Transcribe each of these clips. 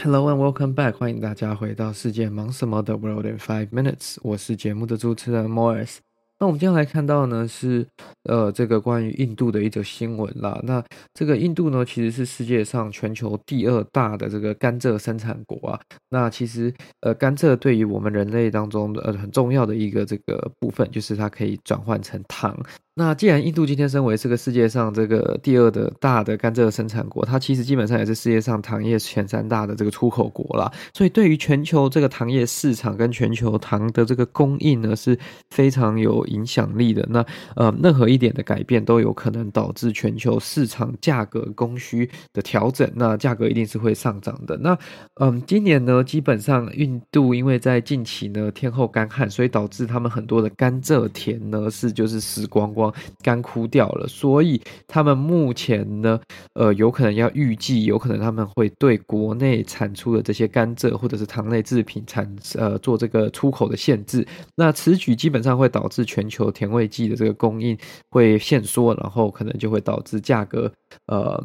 Hello and welcome back，欢迎大家回到世界忙什么的 World in Five Minutes，我是节目的主持人 Morris。那我们今天来看到呢是呃这个关于印度的一则新闻啦。那这个印度呢其实是世界上全球第二大的这个甘蔗生产国啊。那其实呃甘蔗对于我们人类当中的呃很重要的一个这个部分，就是它可以转换成糖。那既然印度今天身为这个世界上这个第二的大的甘蔗生产国，它其实基本上也是世界上糖业前三大的这个出口国啦。所以对于全球这个糖业市场跟全球糖的这个供应呢，是非常有影响力的。那呃，任何一点的改变都有可能导致全球市场价格供需的调整，那价格一定是会上涨的。那嗯、今年呢，基本上印度因为在近期呢天候干旱，所以导致他们很多的甘蔗田呢是就是死光光。干枯掉了，所以他们目前呢，呃，有可能要预计，有可能他们会对国内产出的这些甘蔗或者是糖类制品产呃做这个出口的限制。那此举基本上会导致全球甜味剂的这个供应会限缩，然后可能就会导致价格呃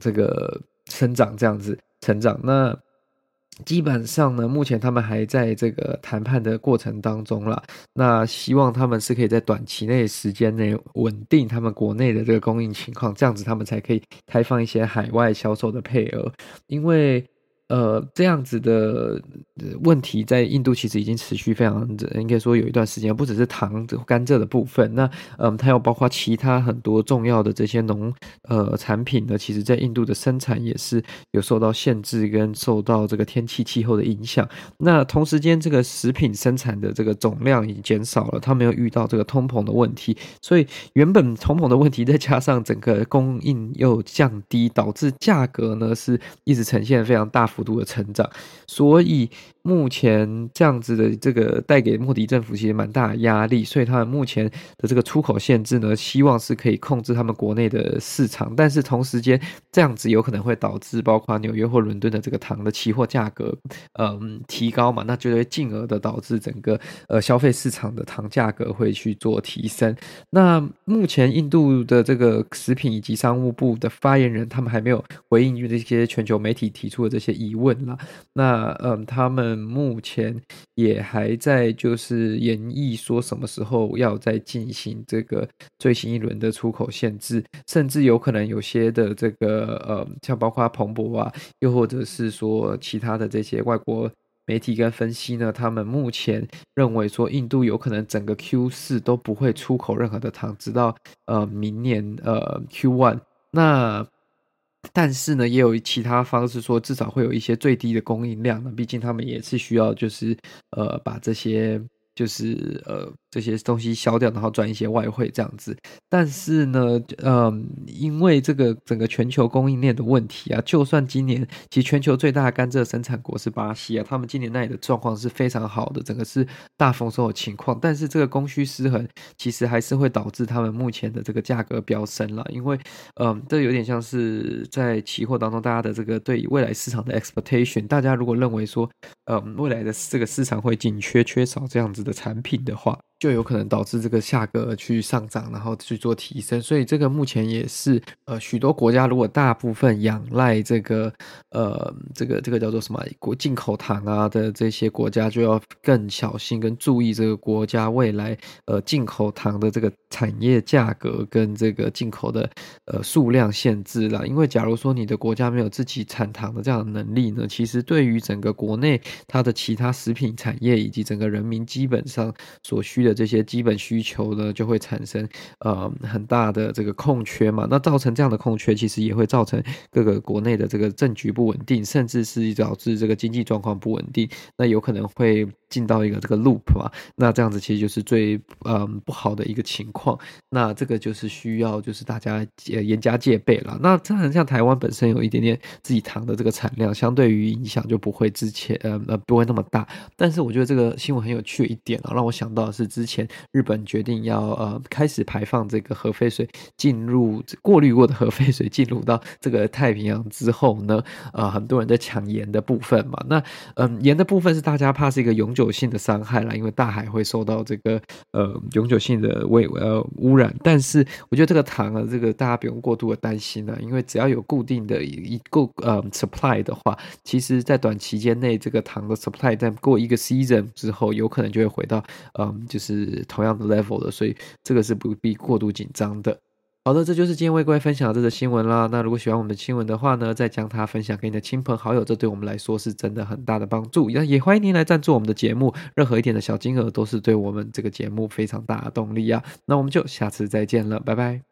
这个生长这样子成长。那基本上呢，目前他们还在这个谈判的过程当中啦。那希望他们是可以在短期内时间内稳定他们国内的这个供应情况，这样子他们才可以开放一些海外销售的配额，因为。呃，这样子的问题在印度其实已经持续非常，应该说有一段时间，不只是糖、甘蔗的部分，那嗯，它有包括其他很多重要的这些农呃产品呢，其实在印度的生产也是有受到限制跟受到这个天气气候的影响。那同时间，这个食品生产的这个总量已经减少了，它没有遇到这个通膨的问题，所以原本通膨的问题再加上整个供应又降低，导致价格呢是一直呈现非常大幅幅度的成长，所以。目前这样子的这个带给莫迪政府其实蛮大的压力，所以他们目前的这个出口限制呢，希望是可以控制他们国内的市场，但是同时间这样子有可能会导致包括纽约或伦敦的这个糖的期货价格，嗯，提高嘛，那就会进而的导致整个呃消费市场的糖价格会去做提升。那目前印度的这个食品以及商务部的发言人，他们还没有回应这些全球媒体提出的这些疑问啦。那嗯，他们。目前也还在就是研议说什么时候要再进行这个最新一轮的出口限制，甚至有可能有些的这个呃，像包括彭博啊，又或者是说其他的这些外国媒体跟分析呢，他们目前认为说印度有可能整个 Q 四都不会出口任何的糖，直到呃明年呃 Q one 那。但是呢，也有其他方式说，至少会有一些最低的供应量呢。毕竟他们也是需要，就是呃，把这些就是呃。这些东西消掉，然后赚一些外汇这样子。但是呢，嗯，因为这个整个全球供应链的问题啊，就算今年其实全球最大的甘蔗生产国是巴西啊，他们今年那里的状况是非常好的，整个是大丰收的情况。但是这个供需失衡，其实还是会导致他们目前的这个价格飙升了。因为，嗯，这有点像是在期货当中大家的这个对未来市场的 expectation，大家如果认为说，嗯，未来的这个市场会紧缺缺少这样子的产品的话。就有可能导致这个价格去上涨，然后去做提升，所以这个目前也是呃许多国家如果大部分仰赖这个呃这个这个叫做什么国进口糖啊的这些国家就要更小心跟注意这个国家未来呃进口糖的这个产业价格跟这个进口的呃数量限制啦，因为假如说你的国家没有自己产糖的这样的能力呢，其实对于整个国内它的其他食品产业以及整个人民基本上所需的。这些基本需求呢，就会产生呃很大的这个空缺嘛。那造成这样的空缺，其实也会造成各个国内的这个政局不稳定，甚至是导致这个经济状况不稳定。那有可能会进到一个这个 loop 嘛。那这样子其实就是最嗯、不好的一个情况。那这个就是需要就是大家严加戒备了。那当然像台湾本身有一点点自己糖的这个产量，相对于影响就不会之前呃呃不会那么大。但是我觉得这个新闻很有趣一点啊，让我想到的是。之前日本决定要呃开始排放这个核废水进入过滤过的核废水进入到这个太平洋之后呢，呃很多人在抢盐的部分嘛，那嗯盐的部分是大家怕是一个永久久性的伤害啦，因为大海会受到这个呃永久性的危呃污染。但是我觉得这个糖啊，这个大家不用过度的担心了，因为只要有固定的一个呃 supply 的话，其实在短期间内，这个糖的 supply 在过一个 season 之后，有可能就会回到嗯就是同样的 level 的，所以这个是不必过度紧张的。好的，这就是今天为各位分享的这则新闻啦。那如果喜欢我们的新闻的话呢，再将它分享给你的亲朋好友，这对我们来说是真的很大的帮助。也也欢迎您来赞助我们的节目，任何一点的小金额都是对我们这个节目非常大的动力啊。那我们就下次再见了，拜拜。